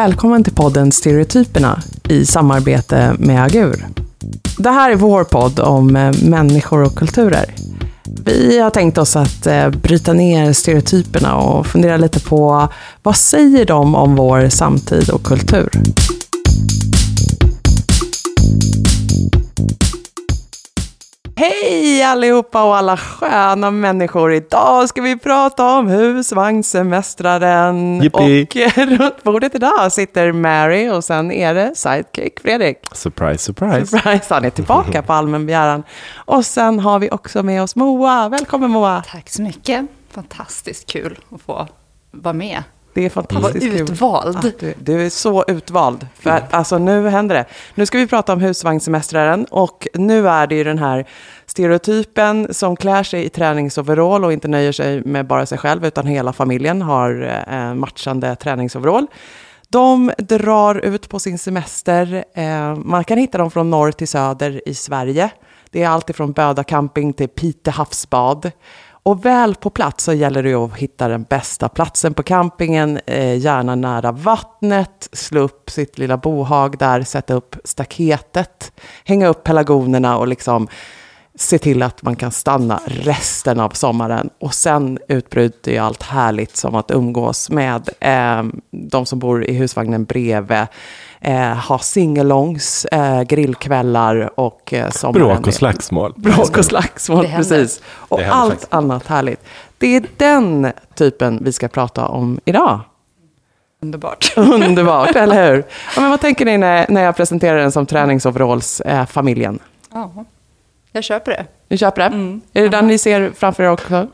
Välkommen till podden Stereotyperna i samarbete med Agur. Det här är vår podd om eh, människor och kulturer. Vi har tänkt oss att eh, bryta ner stereotyperna och fundera lite på vad säger de om vår samtid och kultur? Hej allihopa och alla sköna människor. Idag ska vi prata om husvagnssemestraren. Och runt bordet idag sitter Mary och sen är det sidekick Fredrik. Surprise, surprise. Surprise, han är tillbaka på allmän begäran. Och sen har vi också med oss Moa. Välkommen Moa. Tack så mycket. Fantastiskt kul att få vara med. Det är fantastiskt Vara kul. utvald. Du, du är så utvald. För att, alltså nu händer det. Nu ska vi prata om husvagnssemestraren och nu är det ju den här stereotypen som klär sig i träningsoverall och inte nöjer sig med bara sig själv utan hela familjen har eh, matchande träningsoverall. De drar ut på sin semester. Eh, man kan hitta dem från norr till söder i Sverige. Det är allt ifrån Böda camping till Pite havsbad. Och väl på plats så gäller det ju att hitta den bästa platsen på campingen, eh, gärna nära vattnet, slå upp sitt lilla bohag där, sätta upp staketet, hänga upp pelargonerna och liksom se till att man kan stanna resten av sommaren. Och sen utbryter ju allt härligt som att umgås med eh, de som bor i husvagnen bredvid, eh, ha singalongs, eh, grillkvällar och eh, sommaren. Bråk och slagsmål. Bråk och slagsmål, precis. Och allt faktiskt. annat härligt. Det är den typen vi ska prata om idag. Underbart. Underbart, eller hur? Ja, men vad tänker ni när, när jag presenterar den som träningsoveralls-familjen? Ja, jag köper det. Ni köper det? Mm. Är det den ni ser framför er också?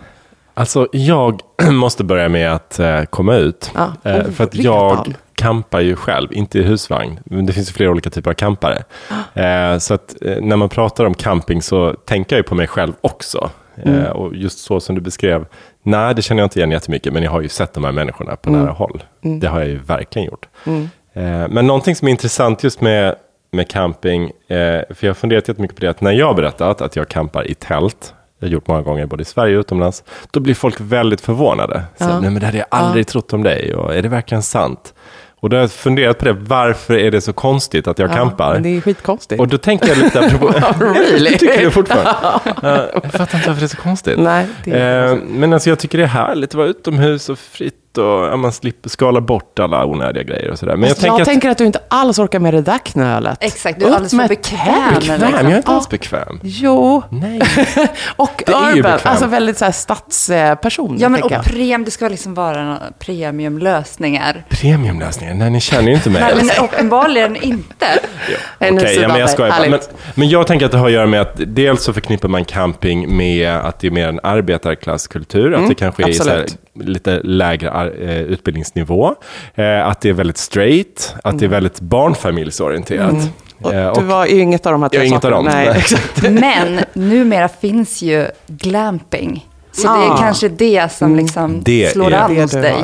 Alltså, jag måste börja med att eh, komma ut. Ja. Eh, Oh, för att jag campar ju själv, inte i husvagn. Men det finns ju flera olika typer av campare. Eh, så att eh, när man pratar om camping så tänker jag ju på mig själv också. Mm. och just så som du beskrev, nej det känner jag inte igen jättemycket, men jag har ju sett de här människorna på Mm. nära håll. Det har jag ju verkligen gjort. Mm. Men någonting som är intressant just med, med camping, eh, för jag har funderat jättemycket på det, att när jag har berättat att jag campar i tält, jag har gjort många gånger både i Sverige och utomlands, då blir folk väldigt förvånade. Så, Ja. Nej men det hade jag aldrig trott om dig, och är det verkligen sant? Och då har jag funderat på det, varför är det så konstigt att jag campar? men det är skitkonstigt. Och då tänker jag lite apropå... really? jag tycker det fortfarande. Ja, jag fattar inte varför det är så konstigt. Nej, är Eh, men alltså jag tycker det är härligt att vara utomhus och fritt och ja, man slipper skala bort alla onödiga grejer och sådär. Men jag, jag tänker att... tänker att du inte alls orkar med det där knölet. Exakt, du är Upp alldeles för bekväm. Bekväm, liksom. jag är inte alls bekväm. Jo, Nej. och Det är ju urban, bekvämt. alltså väldigt så här stadsperson. Ja, men och jag. prem, det ska liksom vara några premiumlösningar. Premiumlösningar, nej ni känner ju inte mig. Nej, men uppenbarligen inte. Okej, sida ja, men jag skojar bara. Men, men jag tänker att det har att göra med att dels så förknippar man camping med att det är mer en arbetarklasskultur, att det kanske är i så här, Mm, absolut. Lite lägre eh, utbildningsnivå, eh, att det är väldigt straight, att Mm. det är väldigt barnfamiljsorienterat. Och Eh, du var ju inget av de här tre sakerna. dem. Nej, exakt. Men numera finns ju glamping. Så det Ah. är kanske det som liksom Det slår an Det hos dig.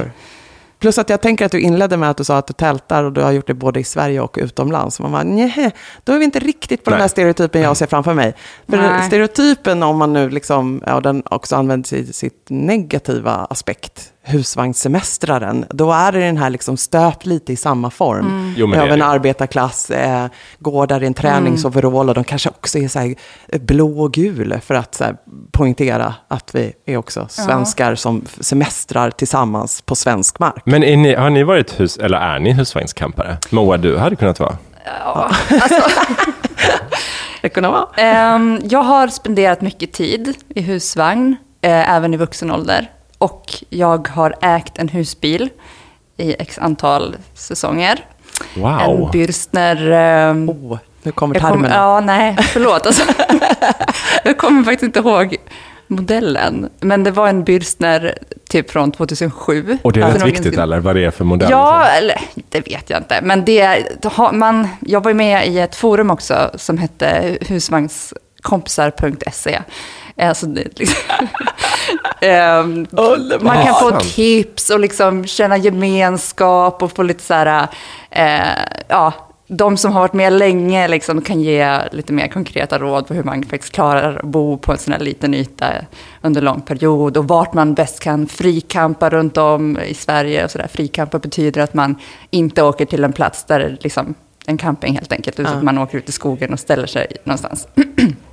Plus att jag tänker att du inledde med att du sa att du tältar och du har gjort det både i Sverige och utomlands. Man bara, nej, då är vi inte riktigt på den Nej. här stereotypen jag ser framför mig. För Nej. stereotypen, om man nu liksom, ja, den också används i sitt negativa aspekt, husvagnssemestraren, då är det den här liksom stöpt lite i samma form. Jo, men det av är en arbetarklass, eh, går där i en träningsoverall och de kanske också är så här, eh, blå och gul för att så här, poängtera att vi är också svenskar som semestrar tillsammans på svensk mark. Men är ni, har ni varit hus, eller är ni husvagnscampare? Moa, du hade kunnat vara. Ja, alltså, Det kunde vara. Ehm, jag har spenderat mycket tid i husvagn, eh, även i vuxen ålder. Och jag har ägt en husbil i x antal säsonger. En Wow. Bürstner... ehm, Oh, nu kommer termerna. ja, nej, förlåt. Alltså, jag kommer faktiskt inte ihåg modellen. Men det var en Bürstner typ från 2007. Och det är Alltså rätt viktigt ganska- eller? Vad det är för modell? Ja, eller det vet jag inte. Men det, man, jag var med i ett forum också som hette husvagnskompisar.se. Alltså, det, liksom, Ehm, man kan få tips och liksom känna gemenskap och få lite så här, eh, ja, de som har varit med länge liksom kan ge lite mer konkreta råd på hur man faktiskt klarar att bo på en sån här liten yta under lång period och vart man bäst kan frikampa runt om i Sverige. Och så där. Frikampa betyder att man inte åker till en plats där det är liksom en camping helt enkelt, utan Ja. att man åker ut i skogen och ställer sig någonstans.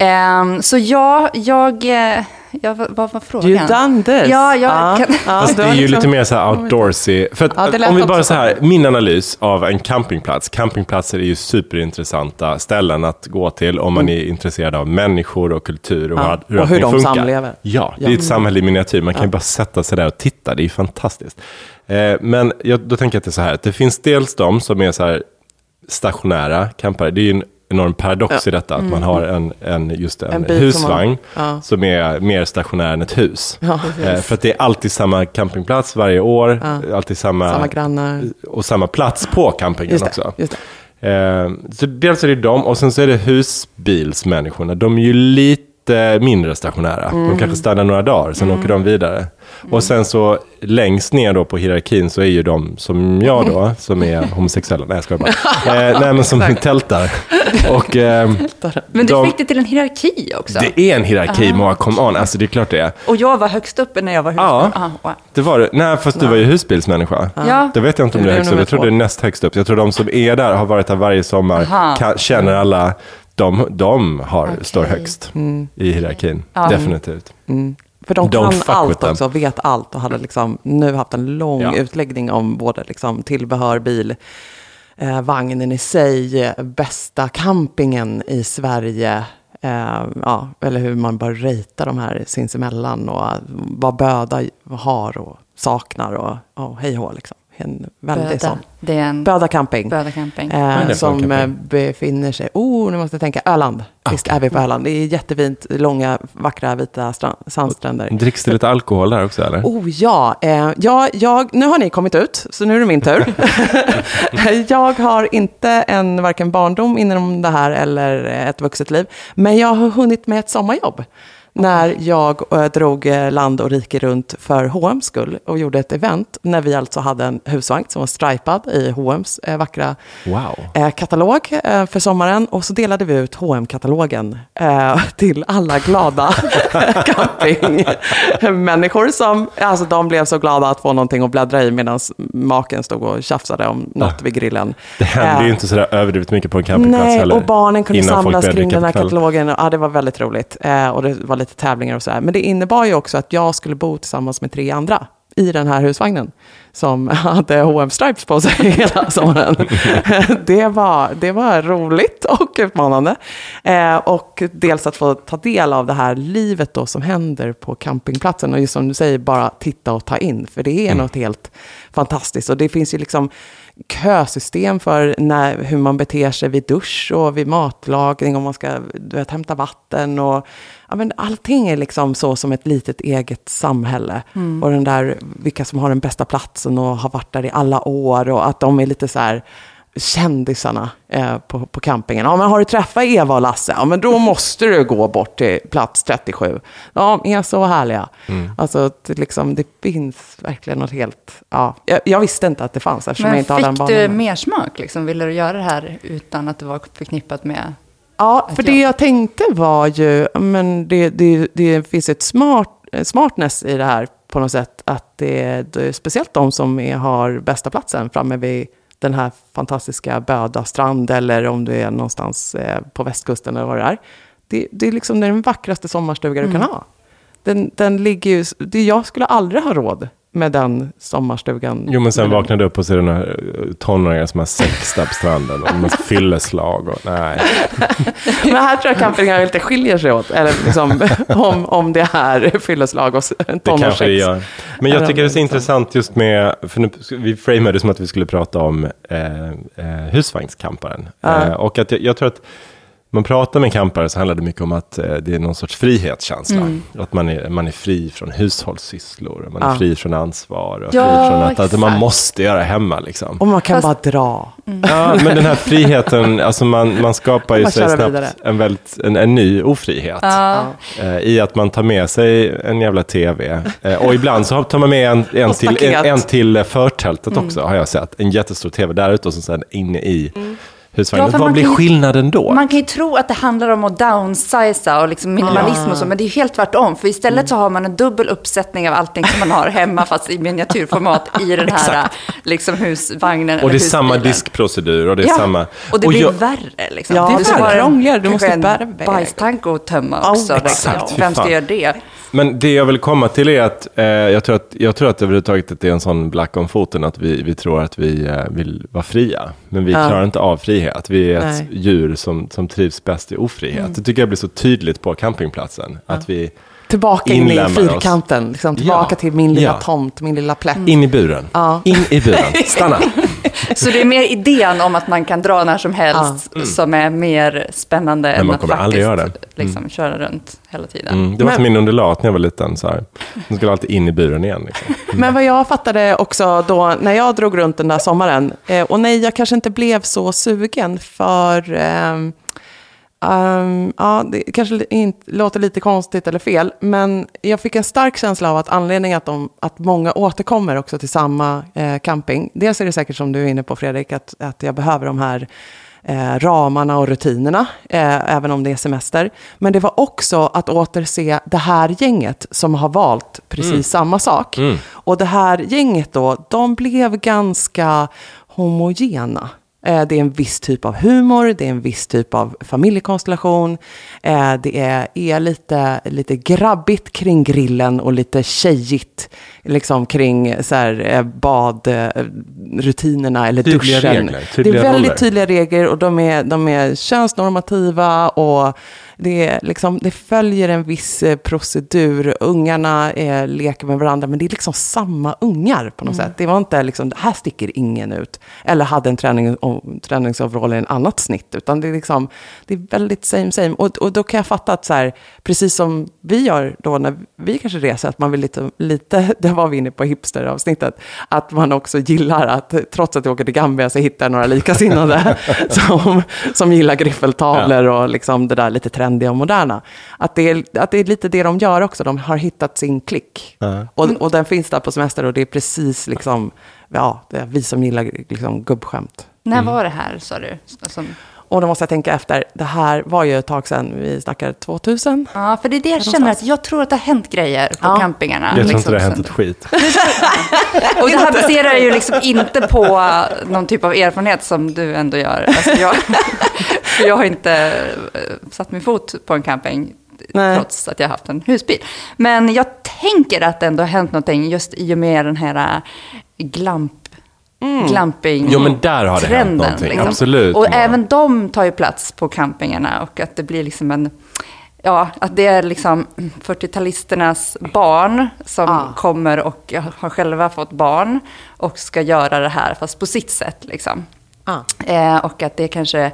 Ehm, så ja, jag... eh, ja, vad, var frågan? You done this. Ja, jag Ja, kan... Fast du det är ju liksom- lite mer så här outdoorsy. För att, lät om vi bara så här, min analys av en campingplats. Campingplatser är ju superintressanta ställen att gå till om man är intresserad av människor och kultur och, Mm. Hur, och hur de funkar. samlever. Ja, det är ett samhälle i miniatyr. Man kan ju bara sätta sig där och titta. Det är ju fantastiskt. Eh, men jag, då tänker jag att det är så här, att det finns dels de som är så här stationära campare. Det är ju en enorm paradox i detta, att man har en, en, just en, Mm. En bil som husvagn man- ja. som är mer stationär än ett hus. Ja, Eh, för att det är alltid samma campingplats varje år, alltid samma, Samma grannar. och samma plats på campingen Just det, också. just det. Eh, så dels är det de, och sen så är det husbilsmänniskorna. De är ju lite mindre stationära. Mm. De kanske stannar några dagar, sen åker de vidare. Och sen så längst ner då på hierarkin så är ju de som jag då, som är homosexuella. Nej, jag skojar bara. Eh, nej, men som tältar. Och, eh, Men du de- fick det till en hierarki också. det är en hierarki, Moa, come on. Alltså det är klart det är. Och jag var högst uppe när jag var husvagn. Ja. Ah, wow. Det var det. Nej, fast du var ju husbilsmänniska. Ja. Det vet jag inte om du är högst upp. Jag tror det är näst högst upp. Jag tror de som är där har varit där varje sommar, Aha. kan, känner alla, de, de har, står högst i hierarkin. Definitivt. För de Don't kan allt them. också, vet allt och hade liksom nu haft en lång Ja. utläggning om både liksom tillbehör, bil, eh, vagnen i sig, bästa campingen i Sverige. Eh, ja, eller hur man bör rita de här sinsemellan och vad Böda har och saknar och, och hej och liksom. En väldigt Böda. sån. Det är en Böda camping. Böda camping. Eh, som camping? eh, befinner sig, oh nu måste jag tänka, Öland. Visst är vi på Öland. Det är jättefint, långa, vackra, vita stra- sandstränder. Dricks det lite alkohol där också eller? Oh ja, eh, ja jag, nu har ni kommit ut, så nu är det min tur. jag har inte en, varken barndom inom det här eller ett vuxet liv, men jag har hunnit med ett sommarjobb. När jag eh, drog eh, land och rike runt för H&M's skull och gjorde ett event när vi alltså hade en husvagn som var stripad i H&M's eh, vackra Wow. katalog för sommaren och så delade vi ut hm katalogen till alla glada campingmänniskor som, alltså de blev så glada att få någonting att bläddra i medan maken stod och tjafsade om något vid grillen. Det händer ju inte sådär överdrivet mycket på en campingplats Nej, heller. och barnen kunde samlas kring den här katalogen. Ja, det var väldigt roligt. Och det var lite tävlingar och sådär. Men det innebar ju också att jag skulle bo tillsammans med tre andra i den här husvagnen som hade hm stripes på sig hela sommaren. det, var, det var roligt och utmanande. Eh, och dels att få ta del av det här livet då som händer på campingplatsen. Och just som du säger, bara titta och ta in. För det är något helt fantastiskt. Och det finns ju liksom kösystem för när, hur man beter sig vid dusch och vid matlagning, om man ska du vet, hämta vatten. Och, ja, men allting är liksom så som ett litet eget samhälle. Och den där, vilka som har den bästa platsen och har varit där i alla år och att de är lite så här kändisarna eh, på, på campingen. Ja, men har du träffat Eva och Lasse? Ja, men då måste du gå bort till plats 37. Ja, de är så härliga. Alltså, att det, liksom, det finns verkligen något helt... Ja, jag, jag visste inte att det fanns eftersom jag Men inte har den fick banan. du mer smak? Liksom? Ville du göra det här utan att det var förknippat med... Ja, för jag- det jag tänkte var ju, men det, det, det finns ett smart, eh, smartness i det här på något sätt. Att det, det är speciellt de som är, har bästa platsen framme vid den här fantastiska Böda strand eller om du är någonstans eh, på västkusten eller vad det är. Det, det är liksom den vackraste sommarstuga du kan ha. Den, den ligger ju, det, jag skulle aldrig ha råd med den sommarstugan. Jo, men sen vaknade du upp och ser den här eh, tonåringar som har sex där på stranden och med fylleslag och nej. Men här tror jag campingar lite skiljer sig åt. Eller liksom, om, om det är fylleslag och Det kanske tonårssex. det gör. Men jag tycker det är så är intressant just med, för nu, vi framade det som att vi skulle prata om eh, eh, husvagnskamparen. Ja. Eh, och att jag, jag tror att man pratar med campare så handlar det mycket om att eh, det är någon sorts frihetskänsla. Att man är, man är fri från hushållssysslor, man är Ja. fri från ansvar och Ja, fri från att, att man måste göra hemma. Liksom. Och man kan Fast- bara dra. Ja, men den här friheten, alltså man, man skapar ju Man sig snabbt vidare. en, väldigt, en, en ny ofrihet. Ja. Eh, I att man tar med sig en jävla tv. Eh, och ibland så tar man med en, en, till, en, en till förtältet Mm. också, har jag sett. En jättestor tv där ute och så sen inne i husvagnen. Ja, för Vad blir ju- skillnaden då? Man kan ju tro att det handlar om att downsiza och liksom minimalism och så, men det är ju helt tvärtom. För istället så har man en dubbel uppsättning av allting som man har hemma, fast i miniatyrformat, i den här liksom, husvagnen och det är samma diskprocedur och det är Ja, samma... och det blir jag- värre. Liksom. Ja, det är en- krångligare, du måste en bära iväg. bajstank att tömma Ja, också. liksom. exakt, Vem ska göra det? Men det jag vill komma till är att eh, jag, tror att jag tror att överhuvudtaget att det är en sån black om foten att vi, vi tror att vi eh, vill vara fria. Men vi Ja. klarar inte av frihet. Vi är ett Nej. djur som, som trivs bäst i ofrihet. Det tycker jag blir så tydligt på campingplatsen. Att vi Tillbaka in i fyrkanten. Liksom, tillbaka Ja. till min lilla Ja. tomt, min lilla plätt. in i buren. Ja. In i buren. Stanna. Så det är mer idén om att man kan dra när som helst som är mer spännande än man att kommer faktiskt aldrig göra det. Liksom, köra runt hela tiden. Mm, det var Men- som min undulat när jag var liten. Så här. Den skulle alltid in i buren igen. Liksom. Men vad jag fattade också då när jag drog runt den där sommaren, eh, och nej, jag kanske inte blev så sugen för, ehm, ehm, ja, det kanske inte, låter lite konstigt eller fel, men jag fick en stark känsla av att anledningen att, de, att många återkommer också till samma eh, camping, dels är det säkert som du är inne på Fredrik, att, att jag behöver de här eh, ramarna och rutinerna, eh, även om det är semester. Men det var också att återse det här gänget som har valt precis samma sak. Och det här gänget då, de blev ganska homogena. Eh, det är en viss typ av humor, det är en viss typ av familjekonstellation. Eh, det är, är lite, lite grabbigt kring grillen och lite tjejigt liksom kring så här, eh, badrutinerna eller Tydliga duschen. regler, det är väldigt roller. tydliga regler och de är, de är könsnormativa och det, är liksom, det följer en viss eh, procedur. Ungarna eh, leker med varandra, men det är liksom samma ungar på något sätt. Det var inte liksom, här sticker ingen ut. Eller hade en träning, träningsoverall i en annat snitt. Utan det är, liksom, det är väldigt same same. Och, och då kan jag fatta att så här, precis som vi gör då när vi kanske reser, att man vill lite, lite det var vi inne på hipsteravsnittet, att man också gillar att, trots att jag åker till Gambia, så hittar jag några likasinnade som, som gillar griffeltavlor och liksom det där lite trendiga och moderna. Att det, är, att det är lite det de gör också, de har hittat sin klick. Och, och den finns där på semester och det är precis liksom, ja, det är vi som gillar liksom gubbskämt. När var det här, sa du? Som, Och då måste jag tänka efter, det här var ju ett tag sedan, vi snackar 2000. ja, för det är det jag känner, att jag tror att det har hänt grejer på Ja. campingarna. Jag tror inte liksom, det har hänt ett skit. Och det här baserar ju liksom inte på någon typ av erfarenhet som du ändå gör. Alltså jag, för jag har inte eh, satt min fot på en camping, Nej. trots att jag har haft en husbil. Men jag tänker att det ändå har hänt någonting just i och med den här eh, glamp, glamping Jo, men där har det hänt trenden, någonting. Absolut, Och även de tar ju plats på campingarna och att det blir liksom en Ja, att det är liksom 40-talisternas barn som Ah. kommer och har själva fått barn och ska göra det här, fast på sitt sätt. Liksom. Ah. Eh, och att det kanske,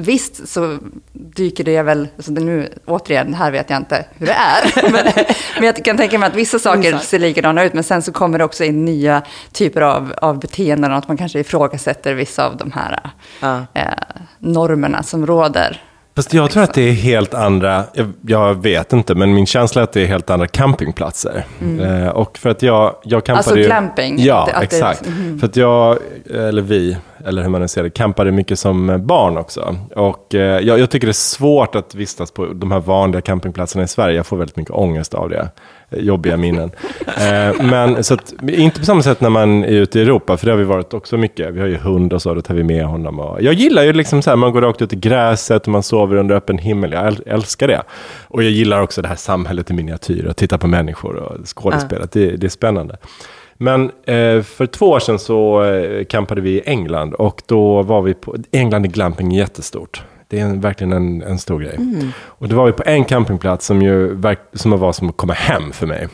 visst så dyker det väl, alltså det nu, återigen, här vet jag inte hur det är. men, men jag kan tänka mig att vissa saker ser likadana ut, men sen så kommer det också in nya typer av, av beteenden och att man kanske ifrågasätter vissa av de här Ja. eh, normerna som råder. Fast jag tror att det är helt andra, jag, jag vet inte, men min känsla är att det är helt andra campingplatser. Eh, och för att jag, jag campade Alltså ju... glamping, Ja, att att det- exakt. För att jag, eller vi, eller hur man nu ser det, campade mycket som barn också. Och eh, jag, jag tycker det är svårt att vistas på de här vanliga campingplatserna i Sverige. Jag får väldigt mycket ångest av det. Jobbiga minnen. eh, men så att, inte på samma sätt när man är ute i Europa, för det har vi varit också mycket. Vi har ju hund och så, då tar vi med honom. Och jag gillar ju liksom så här, man går rakt ut i gräset och man sover under öppen himmel. Jag äl- älskar det. Och jag gillar också det här samhället i miniatyr och titta på människor och skådespelet. Det, det är spännande. Men eh, för två år sedan så eh, campade vi i England och då var vi på, England är glamping jättestort. Det är en, verkligen en, en stor grej. Och då var vi på en campingplats som ju verk, som var som att komma hem för mig.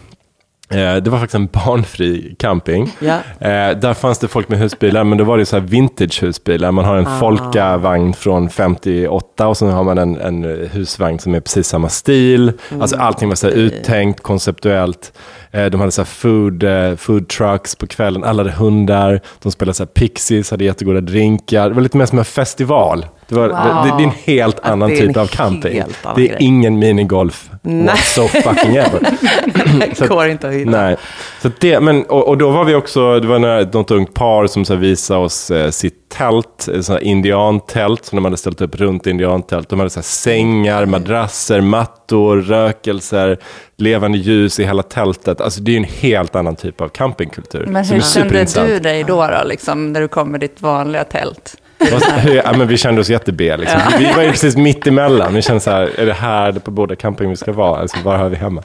Eh, det var faktiskt en barnfri camping. Ja. Eh, där fanns det folk med husbilar, men då var det så här vintage husbilar. Man har en Ah. Folka-vagn från 58 och sen har man en, en husvagn som är precis samma stil. Mm. Alltså allting var så här uttänkt, konceptuellt. Eh, de hade så food, eh, food trucks på kvällen, alla hade hundar. De spelade så här Pixies, hade jättegoda drinkar. Det var lite mer som en festival. Det, var, Wow. det, det är en helt Ja, annan typ av camping. helt Det är grej. ingen minigolf Nej. so fucking ever. Det går inte att hitta. Nej, så det, men, och, och då var vi också, det var något ungt par som så här, visade oss eh, sitt tält, ett indiantält som de hade ställt upp runt indiantält. De hade så här, sängar, madrasser, mattor, rökelser, levande ljus i hela tältet. Alltså det är en helt annan typ av campingkultur. Men hur kände du dig då, då liksom, när du kom med ditt vanliga tält? Hur- Ja, men vi kände oss jätte-B. Liksom. Vi var ju precis mitt emellan. Vi kände så här, är det här på båda camping vi ska vara? Alltså, var hör vi hemma?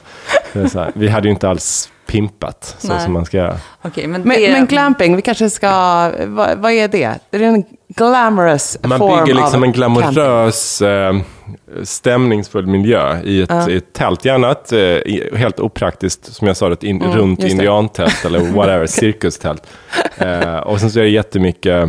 Det är så här, vi hade ju inte alls pimpat så Nej. som man ska göra. Okej, men, Men, det... men glamping, vi kanske ska... Vad, vad är det? Är det en glamorous Man form bygger liksom av en camping? glamorös, eh, stämningsfull miljö i ett, Ja. i ett tält. Gärna ett, eh, helt opraktiskt, som jag sa, ett in, runt Mm, det. indiantält eller whatever, cirkustält. Eh, och sen så är det jättemycket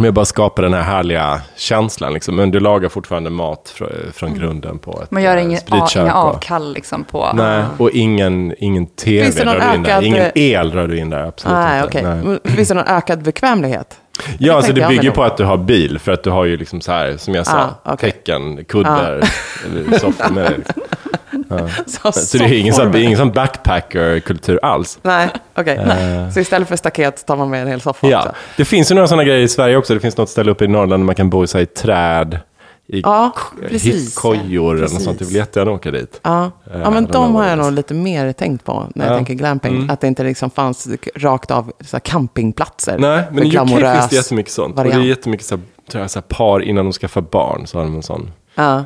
med att bara skapa den här härliga känslan. Liksom. Men du lagar fortfarande mat från, från grunden på ett Man gör eh, inget, spritkök inga avkall liksom på... Nej, och ingen, ingen tv rör du in där. Ingen el rör du in där, absolut Nej, inte. okej. Nej. Men Finns det någon ökad bekvämlighet? Ja, alltså det bygger på att du har bil, för att du har ju liksom så här, som jag sa, Ah, okej. täcken, kuddar, eller soffor med dig. Liksom. Så, Så det är ingen sån, ingen sån backpacker-kultur alls. Nej, okej. Så istället för staket tar man med en hel soffa Ja, också? det finns ju några sådana grejer i Sverige också. Det finns något ställe uppe i Norrland där man kan bo i, i träd, i Ja, precis. hisskojor eller något sånt. Jag vill jättegärna åka dit. Ja, Eh, ja men de de har jag nog lite mer tänkt på när jag Ja. tänker glamping. Mm. Att det inte liksom fanns rakt av så campingplatser. Nej, men i UK finns det jättemycket sånt. Och det är jättemycket så här, så här, par innan de skaffar barn, så har de en sån. Ja.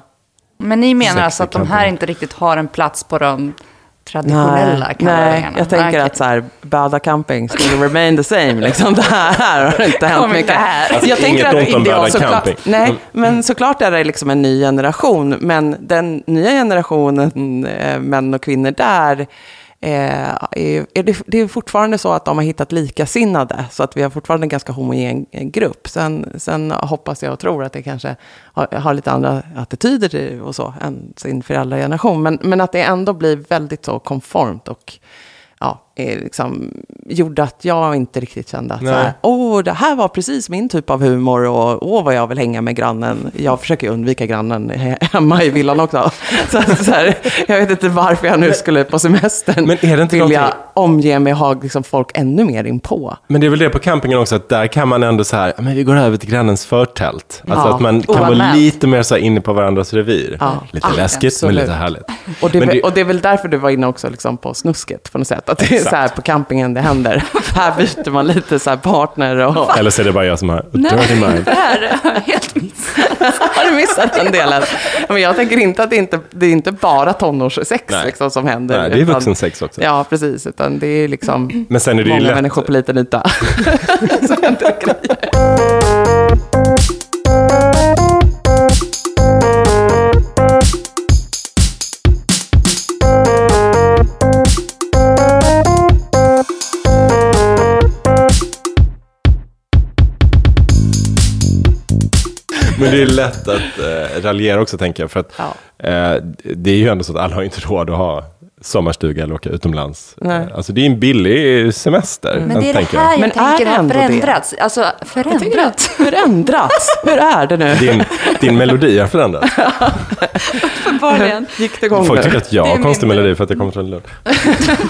Men ni menar Sexy alltså att de här inte riktigt har en plats på de traditionella Nej, nej, jag tänker Okej. att så här, Bada camping skulle remain the same. Liksom. Det här har inte hänt Kommer mycket. inte här. Alltså, jag tänker att ideal- Bada såklart- camping. Nej, Mm. men såklart är det liksom en ny generation. Men den nya generationen eh, män och kvinnor där eh, är, det, det är fortfarande så att de har hittat likasinnade. Så att vi har fortfarande en ganska homogen eh, grupp. Sen, sen hoppas jag och tror att det kanske har, har lite andra attityder till- och så än sin föräldrageneration. Men, men att det ändå blir väldigt så konformt och ja, är liksom, gjorde att jag inte riktigt kände att så Nej. här, åh, det här var precis min typ av humor och åh, vad jag vill hänga med grannen. Jag försöker undvika grannen he- hemma i villan också. Så, så här, jag vet inte varför jag nu skulle på semestern Men är det inte vilja någonting- omge mig och ha liksom folk ännu mer inpå. Men det är väl det på campingen också, att där kan man ändå så här, "Ja, men vi går över till grannens förtält. Alltså Ja, att man kan vara lite mer så här inne på varandras revir. Ja, Lite ah, läskigt, absolut. men lite härligt. Och det, är Men väl- det- och det är väl därför du var inne också liksom på snusket på något sätt. Att det Exakt. så här på campingen det händer. här byter man lite så här partner och... Eller så är det bara jag som har a dirty mind. Det här har jag helt missat. Har du missat den delen? Men jag tänker inte att det inte det är inte bara tonårssex Nej. liksom, som händer. Nej, det är vuxensex också. Ja, precis. Utan det är liksom Men sen är det många lätt. människor på liten yta. Så händer grejer. Lätt att eh, raljera också, tänker jag. För att Ja. eh, det är ju ändå så att alla har inte råd att ha sommarstuga eller åka utomlands. Nej. Alltså det är en billig semester, Men det är det här jag. jag Men är tänker det har ändå det? förändrats. Alltså, förändrats. Förändrats. Hur är det nu? Din, din melodi har förändrats. Uppenbarligen. Gick det igång Folk tycker att jag Det har konstig min- melodi för att jag kommer från Lund.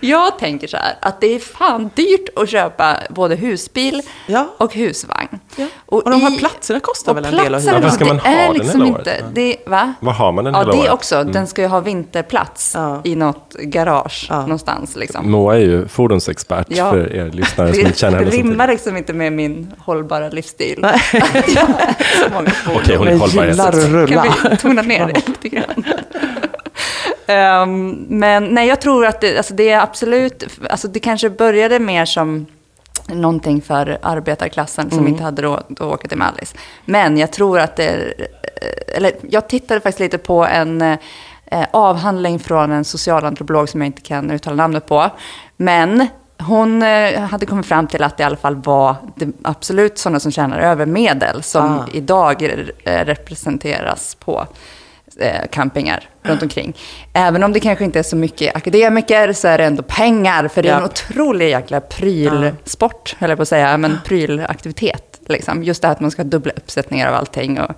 Jag tänker så här, att det är fan dyrt att köpa både husbil Ja. och husvagn. Ja. Och de här i- platserna kostar och väl en del att hyra? Varför ska man det ha den liksom hela året? inte, det, va? Vad har man den Ja, hela det året? också. Den ska ju ha vinterplats Ja. i något garage Ja. någonstans. Liksom. Moa är ju fordonsexpert Ja. för er lyssnare som inte Det känner henne som rimmar liksom inte med min hållbara livsstil. Okej, hon är Men hållbar. gillar att rulla. Kan vi tona ner det lite grann? Ehm, men nej, jag tror att det, alltså det är absolut, alltså det kanske började mer som någonting för arbetarklassen som inte hade råd att åka till Mallis. Men jag tror att det, eller jag tittade faktiskt lite på en, eh, avhandling från en socialantropolog som jag inte kan uttala namnet på. Men hon eh, hade kommit fram till att det i alla fall var absolut sådana som tjänar över medel som Ah. idag eh, representeras på eh, campingar runt omkring. Även om det kanske inte är så mycket akademiker så är det ändå pengar. För det är en otrolig jäkla prylsport, höll jag på att säga, men prylaktivitet. Liksom. Just det här att man ska ha dubbla uppsättningar av allting. Och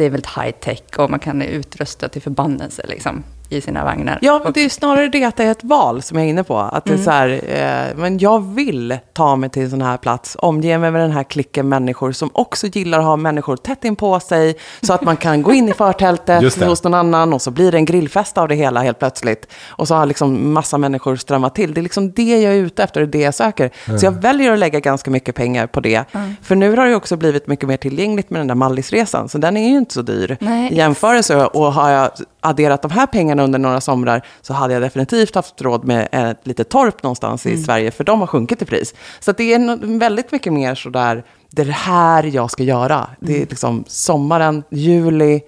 det är väldigt high tech och man kan utrusta till förbannelse liksom, i sina vagnar. Ja, men det är snarare det att det är ett val som jag är inne på. Att det är så här, eh, men jag vill ta mig till en sån här plats, omge mig med den här klicken människor som också gillar att ha människor tätt in på sig, så att man kan gå in i förtältet hos någon annan och så blir det en grillfest av det hela helt plötsligt. Och så har liksom massa människor strömmat till. Det är liksom det jag är ute efter det jag söker. Så jag väljer att lägga ganska mycket pengar på det. För nu har det ju också blivit mycket mer tillgängligt med den där Mallisresan, så den är ju inte så dyr Nej, i jämförelse. Och har jag adderat de här pengarna under några somrar så hade jag definitivt haft råd med ett litet torp någonstans Mm. i Sverige, för de har sjunkit i pris. Så det är väldigt mycket mer sådär, det är det här jag ska göra. Det Mm. är liksom sommaren, juli,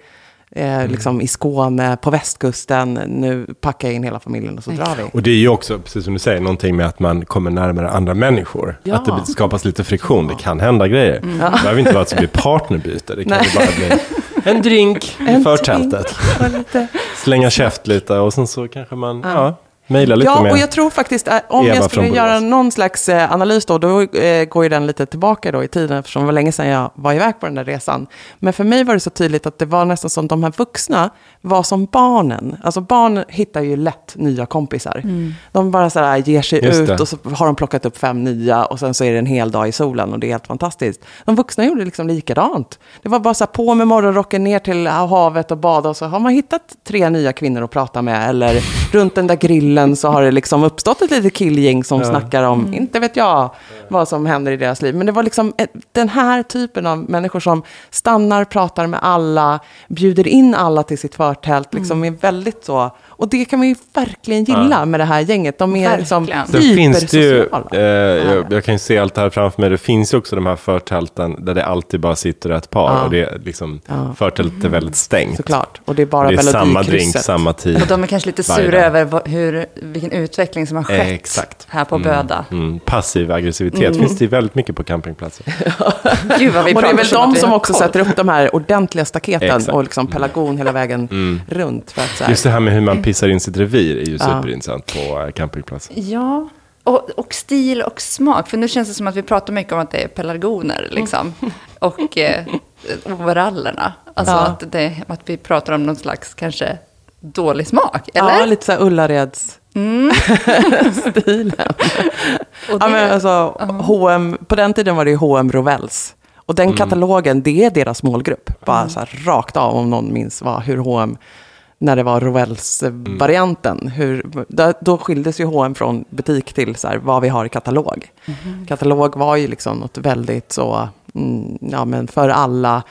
eh, liksom i Skåne, på västkusten. Nu packar jag in hela familjen och så drar vi. Och det är ju också, precis som du säger, någonting med att man kommer närmare andra människor. Ja. Att det skapas lite friktion, det kan hända grejer. Mm. Det behöver inte vara att det blir partnerbyte, det kan Nej. bara bli en drink i En förtältet. Slänga käft lite och sen så kanske man, ja, mejla lite Ja, mer. och jag tror faktiskt, eh, om Eva jag skulle göra någon slags eh, analys då, då eh, går ju den lite tillbaka då i tiden, eftersom det var länge sedan jag var iväg på den där resan. Men för mig var det så tydligt att det var nästan som de här vuxna var som barnen. Alltså barn hittar ju lätt nya kompisar. De bara så här ger sig Just ut det. och så har de plockat upp fem nya och sen så är det en hel dag i solen och det är helt fantastiskt. De vuxna gjorde liksom likadant. Det var bara så här på med morgonrocken ner till havet och bada och så har man hittat tre nya kvinnor att prata med. Eller runt den där grillen så har det liksom uppstått ett litet killgäng som snackar om, inte vet jag, vad som händer i deras liv. Men det var liksom ett, den här typen av människor som stannar, pratar med alla, bjuder in alla till sitt förtält. Liksom är väldigt så, och det kan man ju verkligen gilla med det här gänget. De är liksom Verkligen. Sen finns det ju, hypersociala. eh, jag, jag kan ju se allt det här framför mig, det finns ju också de här förtälten där det alltid bara sitter ett par Ja. och det är liksom, Ja. förtältet är väldigt stängt. Såklart. Och det är bara Och det är samma drink, samma tid. Och de är kanske lite sura över hur, vilken utveckling som har skett Exakt. här på Böda. Mm, passiv aggressivitet finns det ju väldigt mycket på campingplatser. Gud vad vi Och det är väl de som också koll. sätter upp de här ordentliga staketen Exakt. Mm. och liksom pelargon hela vägen runt. För att så här, Just det här med hur man pissar in sitt revir är ju Ja. superintressant på eh, campingplatser. Ja, och, och stil och smak. För nu känns det som att vi pratar mycket om att det är pelargoner, liksom. Och eh, overallerna. Alltså Ja. att, det, att vi pratar om någon slags kanske dålig smak, eller? Ja, lite så här Ullareds stilen. Och Ja, det- men alltså, H&M, på den tiden var det ju H&M Rovels. Och den katalogen, det är deras målgrupp. Bara så här rakt av, om någon minns vad, hur H&M när det var Rovels-varianten. Hur, då, då skildes ju H&M från butik till så här, vad vi har i katalog. Katalog var ju liksom något väldigt så, mm, ja men för alla,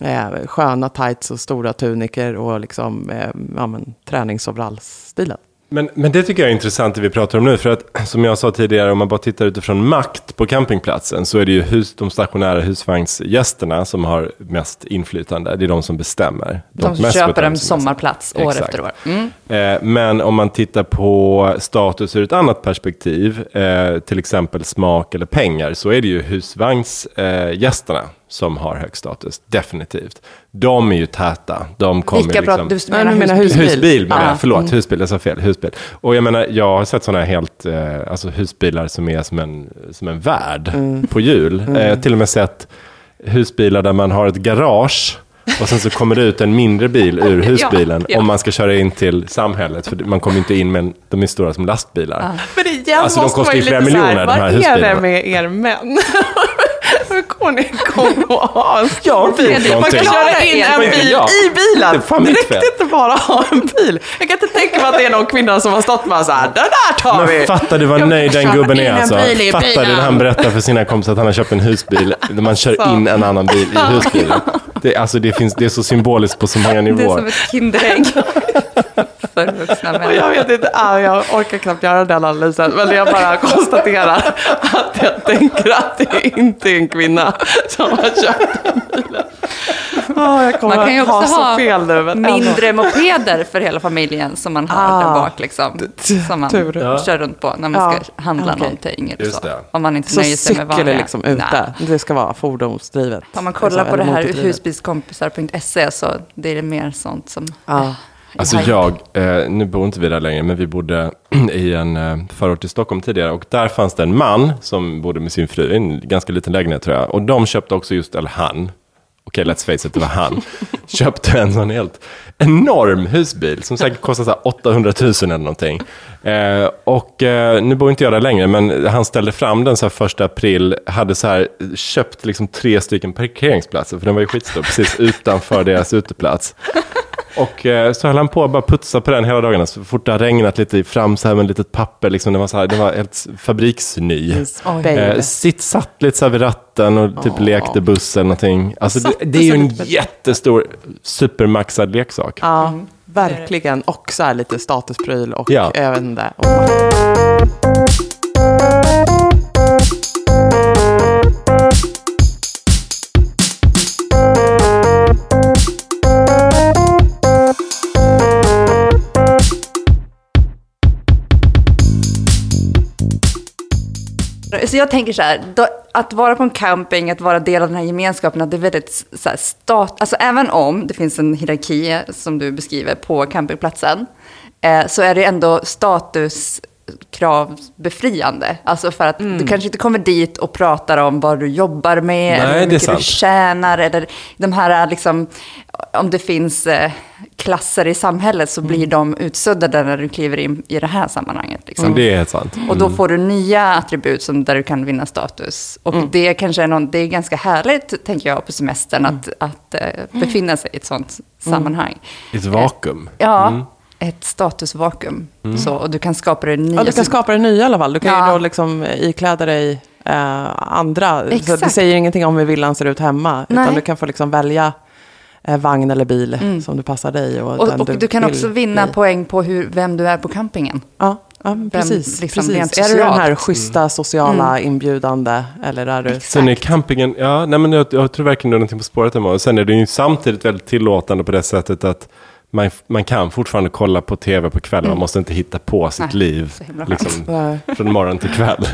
eh, sköna tights och stora tuniker och liksom, eh, ja men träningsoverallsstilen. Men, men det tycker jag är intressant det vi pratar om nu. För att som jag sa tidigare, om man bara tittar utifrån makt på campingplatsen så är det ju hus, de stationära husvagnsgästerna som har mest inflytande. Det är de som bestämmer. De som mest köper en sommarplats år Exakt. efter år. Mm. Eh, Men om man tittar på status ur ett annat perspektiv, eh, till exempel smak eller pengar, så är det ju husvagnsgästerna som har hög status, definitivt. De är ju täta, de kommer Vilka liksom... pratar du? Menar husbil? husbil. Menar Ja. jag, förlåt, husbil, jag sa fel, husbil. Och jag menar, jag har sett sådana helt, eh, alltså husbilar som är som en, som en värld på hjul. Eh, jag har till och med sett husbilar där man har ett garage och sen så kommer det ut en mindre bil ur husbilen ja. om man ska köra in till samhället. För man kommer inte in med, de är stora som lastbilar. Men igen Alltså, de kostar ju flera så här, miljoner, de här Vad är husbilarna. det med er män? Går ni igång och ha en bil? Man kan köra in en bil i bilen. Det räckte inte bara att ha en bil. Jag kan inte tänka mig att det är någon kvinna som har stått med så här, den där tar vi. Men fattar du vad nöjd den gubben är en alltså? i Fattar du när han berättar för sina kompisar att han har köpt en husbil, där man kör Så. in en annan bil i husbilen. Det, alltså, det, finns, det är så symboliskt på så många Det är nivåer. som ett Kinderägg. För vuxna människor. Jag vet inte, ah, jag orkar knappt göra den analysen, men jag bara konstaterar att jag tänker att det inte är en kvinna som har köpt den bilen. Ja, jag kommer Man kan ju också ha så ha fel nu. men ändå. mindre mopeder för hela familjen som man har där Ah. bak. Liksom, som man tur. Kör runt på när man Ja, ska handla okej. någonting. Eller så. Om man inte Så nöjer sig med cykel vanliga. är liksom ute. Nej. Det ska vara fordonsdrivet. Om man kollar Alltså, på det här husbilskompisar.se så det är mer sånt som... Ja. Alltså jag, eh, nu bor inte vi där längre, men vi bodde i en eh, förort till Stockholm tidigare. Och där fanns det en man som bodde med sin fru i en ganska liten lägenhet tror jag. Och de köpte också just, eller han, okej let's face it, det var han, köpte en sån helt enorm husbil som säkert kostade så här 800 000 eller någonting. Eh, och eh, nu bor inte jag där längre, men han ställde fram den så här första april, hade så här köpt liksom tre stycken parkeringsplatser, för den var ju skitstor, precis utanför deras uteplats. Och eh, så höll han på att bara putsa på den hela dagarna. Så fort det har regnat lite fram så här med litet papper, liksom, den, var så här, den var helt fabriksny. Eh, sitt satt lite så här vid ratten och typ lekte buss eller någonting. Alltså, det, det är ju en jättestor supermaxad leksak. Ja, verkligen. Och så här lite statuspryl och Ja. vet inte. Och, Så jag tänker så här, då, att vara på en camping, att vara del av den här gemenskapen, att det är väldigt så här, stat... Alltså även om det finns en hierarki, som du beskriver, på campingplatsen, eh, så är det ändå status statuskravbefriande. Alltså för att Mm. du kanske inte kommer dit och pratar om vad du jobbar med, Nej, eller hur mycket sant. du tjänar, eller de här liksom, om det finns eh, klasser i samhället så Mm. blir de utsuddade när du kliver in i det här sammanhanget. Liksom. Men det är helt sant. Och då får du nya attribut som där du kan vinna status. Och det kanske är, någon, det är ganska härligt, tänker jag, på semestern att, att eh, befinna sig i ett sånt sammanhang. Ett vakuum. Ja, ett statusvakuum. Så, och du kan skapa det nya. ja, du kan skapa det nya i alla fall. Du kan Ja. ju då liksom ikläda dig eh, andra. Så det säger ingenting om hur villan ser ut hemma. Utan Nej. du kan få liksom välja eh, vagn eller bil som du passar dig. Och, och, och du kan vill också vinna bli. poäng på hur, vem du är på campingen. Ja, ja precis. liksom precis. Är du den här socialt. Mm. schyssta, sociala, inbjudande? Eller är du... Sen är campingen, ja, nej men jag, jag tror verkligen du har någonting på spåret hemma. Och sen är det ju samtidigt väldigt tillåtande på det sättet att man, man kan fortfarande kolla på tv på kvällen. Man måste inte hitta på sitt Nej, liv liksom, från morgon till kväll.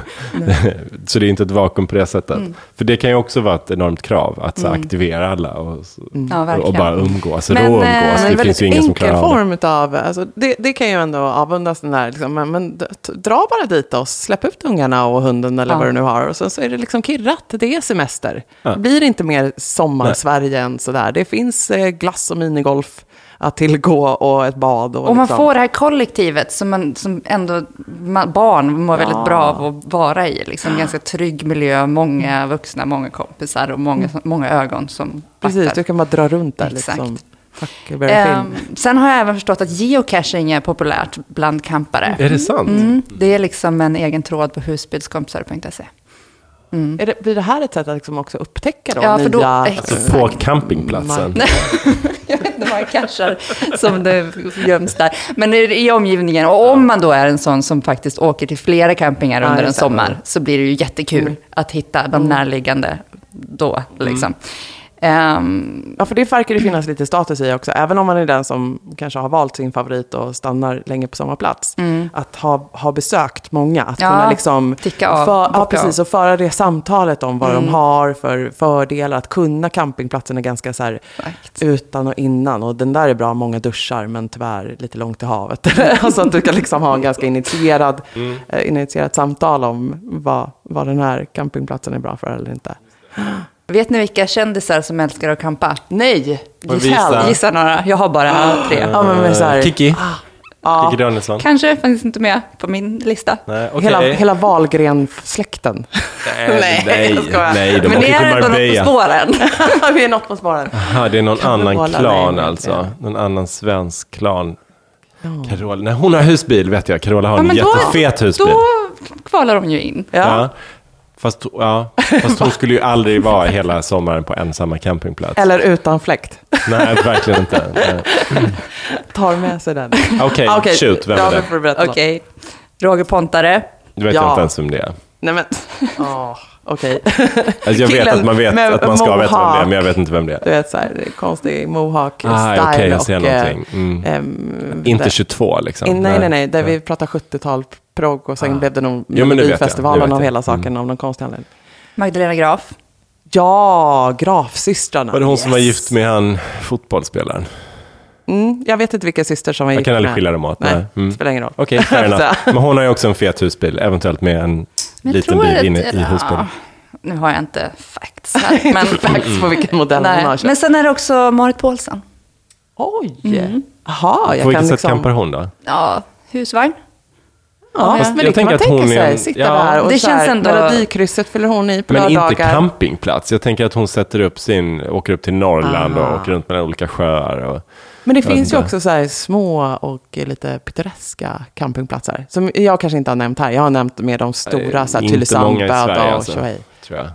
så det är inte ett vakuum på det sättet. Mm. För det kan ju också vara ett enormt krav, att så, aktivera alla och, så- Ja, och, och bara umgås. Men, Rå umgås, eh, Men det finns väldigt ju ingen som klarar av det. form av, alltså, det, det kan ju ändå avundas den där, liksom, men, men dra bara dit och släpp ut ungarna och hunden eller Ja. vad du nu har. Och sen så är det liksom kirrat, det är semester. Ja. Det blir inte mer sommar-Sverige än sådär. Det finns eh, glass och minigolf att tillgå och ett bad. Och, Och man liksom. får det här kollektivet som, man, som ändå man, barn mår väldigt Ja. bra av att vara i. Liksom ganska trygg miljö, många vuxna, många kompisar och många, många ögon som Precis, du kan bara dra runt där Exakt. liksom. Ehm, sen har jag även förstått att geocaching är populärt bland campare. Är det sant? Mm, det är liksom en egen tråd på husbilskompisar.se. Är det, blir det här ett sätt att liksom också upptäcka då, Ja, för nya... då-. Alltså på campingplatsen. Jag hur många cachar som det göms där. Men i, omgivningen, och om man då är en sån som faktiskt åker till flera campingar under en sommar, så blir det ju jättekul Mm. att hitta de närliggande då. Liksom. Ehm, Ja, för det verkar det finnas lite status i också. Även om man är den som kanske har valt sin favorit och stannar länge på samma plats. Att ha, ha besökt många. Att Mm. Ja, kunna liksom... ticka av, För, ja, precis. av. Och föra det samtalet om vad Mm. de har för fördelar. Att kunna campingplatsen är ganska så här Exakt. utan och innan. Och den där är bra, många duschar, men tyvärr lite långt till havet. alltså att du kan liksom ha en ganska initierad, eh, initierat samtal om vad, vad den här campingplatsen är bra för eller inte. Vet ni vilka kändisar som älskar att campa? Nej! Visa. Gissa några, jag har bara tre. Ja, men så här, Kiki. ja, Kiki Danielsson. Kanske faktiskt inte med på min lista. Nej, okej. hela, hela Wahlgren-släkten. Nej, nej, jag skojar. nej, de Men åker är det ändå något på spåren? Vi är något på spåren. Jaha, det är någon Carola, annan nej, klan nej, alltså. nej. Någon annan svensk klan. Carola, nej hon har husbil vet jag. Carola har Ja, en men då- jättefet husbil. Då kvalar hon ju in. Ja. Fast, ja. Fast hon skulle ju aldrig vara hela sommaren på en samma campingplats. Eller utan fläkt. Nej, verkligen inte. Nej. Tar med sig den. Okej, Ah, okej. shoot, vem är det? Okej. Roger Pontare. Du vet Ja. inte ens vem det är. Nej men, åh, okej. Alltså jag vet Killen att man vet med att man ska veta vem det är, mohawk. men jag vet inte vem det är. Du vet, så här, konstig mohawk-style. Ah, okej, jag ser och, eh, någonting. Mm. ehm, Inte där- 22 liksom. Nej, nej, nej, där vi pratar 70-tal progg och sen Ah. blev det nog det jag, det Melodifestivalen av jag. hela saken Mm. av någon konstig anledning. Magdalena Graf. Ja, Grafsystrarna. Var det hon som var Yes. gift med han fotbollsspelaren? Mm, jag vet inte vilken syster som var Jag gift kan aldrig med. skilja dem åt. Nej, nej. Mm. spelar ingen roll. Okej, enough. Men hon har ju också en fet husbil, eventuellt med en Men jag liten bil inne i ja, husbilen. Nu har jag inte facts här. Men, Facts på vilken modell hon har köpt. men sen är det också Marit Paulsen. Oj! Mm. Jaha, jag På vilket kan sätt liksom... campar hon då? Ja, husvagn. Ja, Fast men jag det kan tänker man att tänka hon är sig. en- Sitta ja. där och Det så här, känns ändå- Melodikrysset fyller hon i på Men inte lördagar. campingplats. Jag tänker att hon sätter upp sin, åker upp till Norrland Aha. och åker runt mellan olika sjöar. Och, Men det finns ju inte. också så här små och lite pittoreska campingplatser. Som jag kanske inte har nämnt här. Jag har nämnt med de stora, så här inte många i Tylösand, Sverige Böda och alltså, Tjohej. tror jag.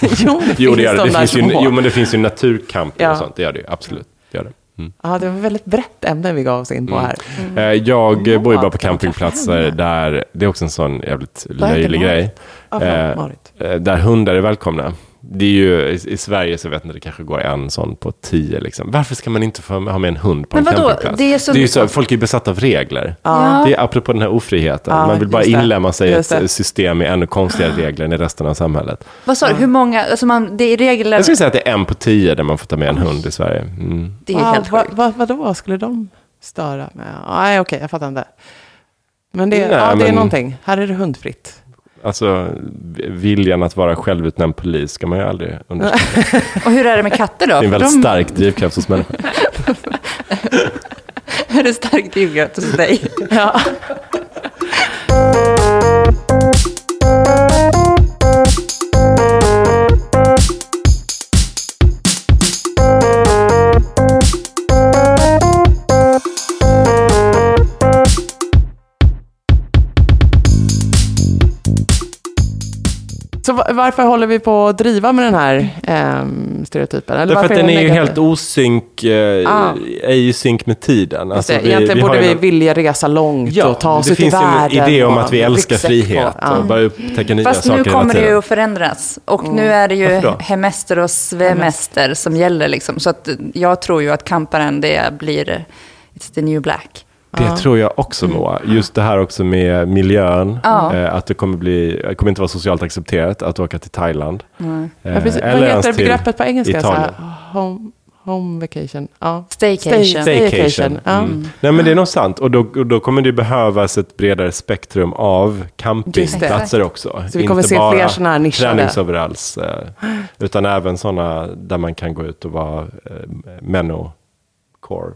Jo, det Jo, det finns gör det. de det finns ju, jo, men det finns ju naturcamping Ja. och sånt. Det gör det ju, absolut. Det gör det. Mm. Ja, det var ett väldigt brett ämne vi gav oss in på här. Eh, Jag Ja, bor ju bara på campingplatser henne? där, det är också en sån jävligt löjlig grej. Eh, eh, där hundar är välkomna. Det är ju, i, I Sverige så vet inte, det kanske går en sån på tio. Liksom. Varför ska man inte få ha med en hund på Men en vadå? campingplats? Det är så- ju så, folk är ju besatta av regler. Ja. Det är apropå den här ofriheten. Ja, man vill bara det. inlämna sig i ett det. system med ännu konstigare regler än i resten av samhället. Vad sa du, hur många, alltså man, det är regler, Jag skulle säga att det är en på tio där man får ta med en hund i Sverige. Mm. det är helt vad, sjukt. vad, vadå, vad skulle de störa med? Nej, okej, jag fattar inte. Men det, Nej, ja, det är men- någonting. Här är det hundfritt. Alltså, viljan att vara självutnämnd polis ska man ju aldrig underskatta. Och hur är det med katter då? Det är en väldigt de- stark drivkraft hos människor. Är det starkt drivkraft hos dig? Ja. Så va- varför håller vi på att driva med den här ehm, stereotypen? Eller Därför att den är ju helt osynk, eh, Ah. är ju i synk med tiden. Alltså, det, Egentligen har borde vi någon- vilja resa långt Ja, och ta oss det ut i finns ju världen. en idé om att vi älskar frihet och bara upptäcka nya Fast saker nu hela kommer det ju att förändras. Och nu är det ju hemester och svemester som gäller. Liksom. Så att jag tror ju att kamparen, det blir It's the new black. Det tror jag också Moa. Just det här också med miljön. Mm. Ja. Eh, att det kommer, bli, det kommer inte vara socialt accepterat att åka till Thailand. Eh, Ja, precis. Vad eller ens heter begreppet på engelska? Så här, Italien. home, home vacation. Ja. Staycation. Stay- Staycation. Staycation, ja. Mm. Nej men det är nog sant. Och då, och då kommer det behövas ett bredare spektrum av campingplatser också. Så vi kommer Inte se bara fler sådana här nischade. träningsoveralls. Eh, utan även sådana där man kan gå ut och vara eh, meno-core.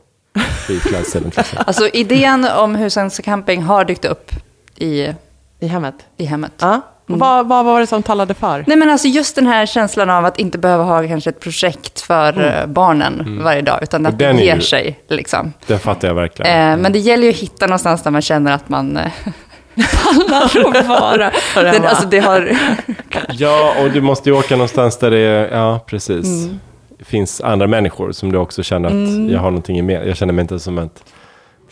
I klädseln till exempel. Alltså idén om husvagns camping har dykt upp i, I hemmet. i hemmet. Ja. Och Vad, vad var det som talade för? Nej men alltså just den här känslan av att inte behöva ha kanske ett projekt för eh, barnen varje dag, utan att Och den det är ger ju- sig. Liksom. Det fattar jag verkligen. Eh, men det gäller ju att hitta någonstans där man känner att man eh, pallar att vara. Den, alltså det har... Ja, och du måste ju åka någonstans där det är, ja precis. Mm. Finns andra människor som du också känner att jag har någonting gemensamt. Jag känner mig inte som, ett,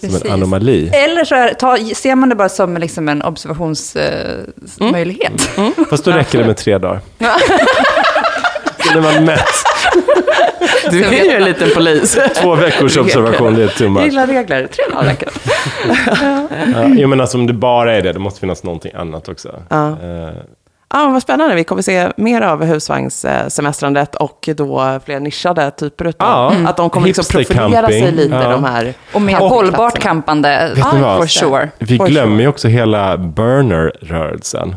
som en anomali. Eller så är, ta, ser man det bara som liksom en observationsmöjlighet. Mm. Fast då räcker det med tre dagar. Sen är man mätt. Du är ju en liten polis. Två veckors observation, det är too much. gillar regler. Tre dagar räcker. Ja, jo, men alltså, om det bara är det, det måste finnas någonting annat också. Ja. Eh, Ja, men vad spännande. Vi kommer se mer av husvagnssemestrandet och då fler nischade typer utav. Ja. Att de kommer liksom profilera sig lite, Ja. de här Och mer hållbart campande, vad? for sure. Vi For glömmer sure. ju också hela burner-rörelsen.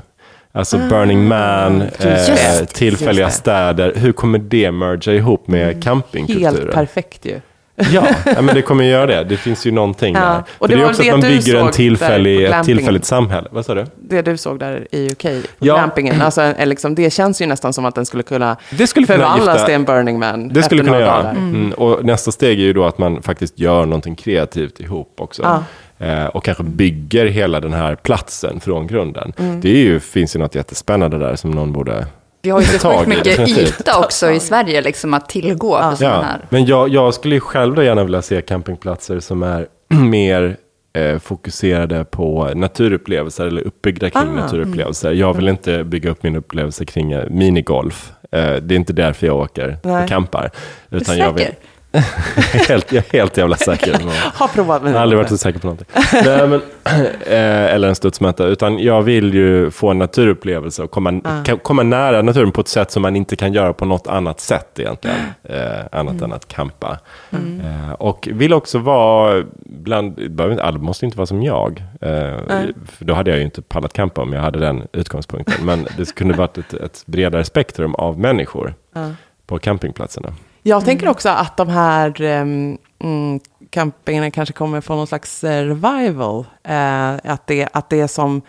Alltså Burning Man, eh, Just, tillfälliga städer. Hur kommer det merga ihop med campingkulturen? Helt perfekt ju. Ja, men det kommer göra det. Det finns ju någonting Ja, där. och det det är också det att man bygger en tillfällig, ett tillfälligt samhälle. Vad sa du? Det du såg där i UK, Ja. glampingen. Alltså, är liksom, det känns ju nästan som att den skulle kunna Det skulle förvandlas till en Burning Man Det skulle kunna göra. dagar. Mm. Och nästa steg är ju då att man faktiskt gör någonting kreativt ihop också. Ja. Eh, och kanske bygger hela den här platsen från grunden. Mm. Det ju, finns ju något jättespännande där som någon borde Vi har ju så sjukt mycket definitivt. yta också i Sverige liksom, att tillgå för sådana Ja, här. men jag, jag skulle ju själv då gärna vilja se campingplatser som är mer eh, fokuserade på naturupplevelser eller uppbyggda kring Ah, naturupplevelser. Jag vill inte bygga upp min upplevelse kring eh, minigolf. Eh, det är inte därför jag åker Nej. och campar. Är du Utan jag vill, säker? helt, jag är helt jävla säker. Har provat Jag har aldrig varit så säker på någonting. Nej, men, eh, eller en studsmatta. Utan jag vill ju få en naturupplevelse och komma, Ah. komma nära naturen på ett sätt som man inte kan göra på något annat sätt egentligen. Eh, annat Mm. än att campa. Eh, och vill också vara bland, alla måste inte vara som jag. Eh, för då hade jag ju inte pallat campa om jag hade den utgångspunkten. Men det kunde varit ett, ett bredare spektrum av människor Ja. på campingplatserna. Jag tänker också att de här um, mm, campingarna kanske kommer från någon slags eh, revival. Eh, att, det, att det är som,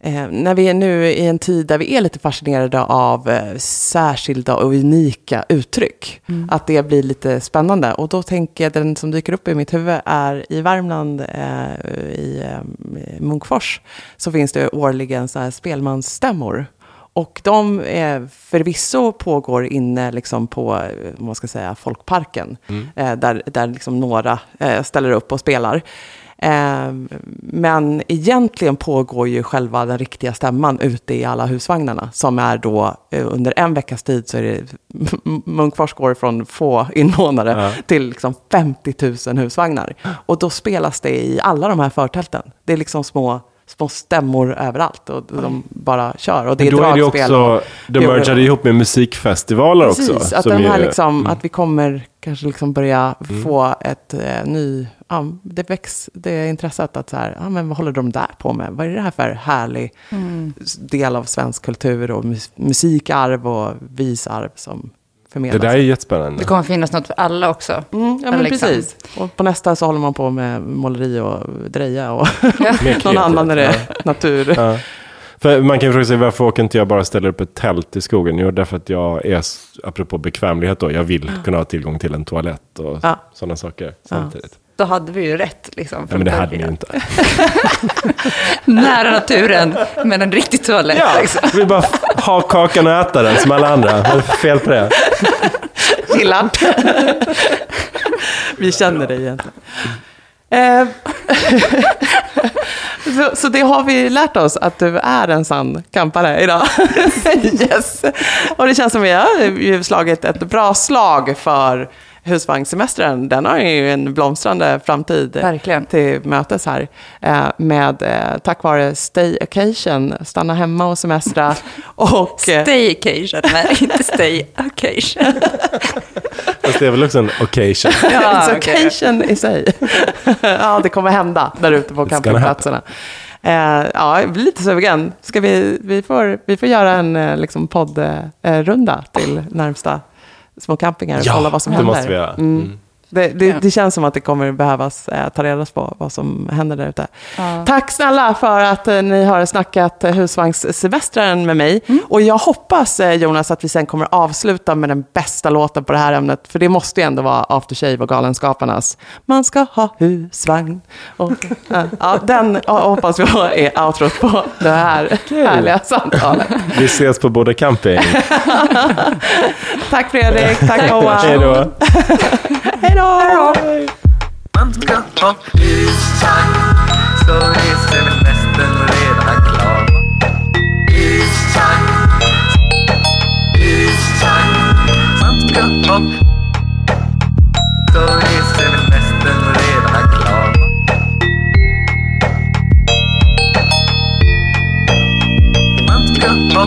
eh, när vi är nu i en tid där vi är lite fascinerade av eh, särskilda och unika uttryck. Att det blir lite spännande. Och då tänker jag, den som dyker upp i mitt huvud är i Värmland, eh, i eh, Munkfors, så finns det årligen så här spelmansstämmor. Och de eh, förvisso pågår inne liksom på, eh, vad man ska säga, folkparken. Eh, där där liksom några eh, ställer upp och spelar. Eh, men egentligen pågår ju själva den riktiga stämman ute i alla husvagnarna. Som är då under en veckas tid så är det Munkfors går från få invånare Ja. till liksom 50 000 husvagnar. Och då spelas det i alla de här förtälten. Det är liksom små, små stämmor överallt och de bara kör. Och det är Men då är det dragspel. också, och- det Jo, mergar jo. ihop med musikfestivaler Precis, också. att, som den här är- liksom, mm. att vi kommer kanske liksom börja få ett eh, ny... Ja, det väcks det intresset att så här, ja, men vad håller de där på med? Vad är det här för härlig s- del av svensk kultur och mus- musikarv och visarv som Det förmedlas? där är jättespännande. Det kommer finnas något för alla också. Mm, ja, men liksom. precis. Och på nästa så håller man på med måleri och dreja och Mer någon annan är det ja. natur. Ja. För man kan ju fråga sig varför åker inte jag bara ställa upp ett tält i skogen? Jo, därför att jag är, apropå bekvämlighet då, jag vill kunna ha tillgång till en toalett och Ja. sådana saker samtidigt. Då hade vi ju rätt. Liksom, Ja, men det hade ni ju inte. Nära naturen, men en riktig toalett. Ja, Liksom. vill bara ha kakan och äta den som alla andra. Vad är det fel på det? Gillar. Vi känner dig egentligen. Eh, så, så det har vi lärt oss, att du är en sann kampare idag. yes. Och det känns som vi har slagit ett bra slag för husvagnssemestern. Den har ju en blomstrande framtid Verkligen. till mötes här. Eh, med, eh, tack vare Stay Occasion, stanna hemma och semestra. Och, eh, Staycation, nej inte stay occasion. Fast det är väl också en occasion. Ja, okej. occasion i sig. ja, det kommer hända där ute på campingplatserna. Eh, ja, jag blir lite sugen. Ska vi, vi, får, vi får göra en eh, liksom, poddrunda till närmsta små campingar och kolla vad som det händer. måste vi göra. Mm. Det, det, Ja. det känns som att det kommer behövas eh, ta reda på vad som händer där ute. Ja. Tack snälla för att eh, ni har snackat eh, husvagnssemestern med mig. Mm. Och jag hoppas eh, Jonas att vi sen kommer avsluta med den bästa låten på det här ämnet. För det måste ju ändå vara After Shave och Galenskaparnas. Man ska ha husvagn. Och, ja, ja, den ja, hoppas vi är outrot på det här härliga samtalet. Vi ses på Båda Camping. Tack Fredrik, tack Moa. Hej då. Hej då! Man ska ha så semestern redan klar. Man ska ha så semestern redan klar. Man ska ha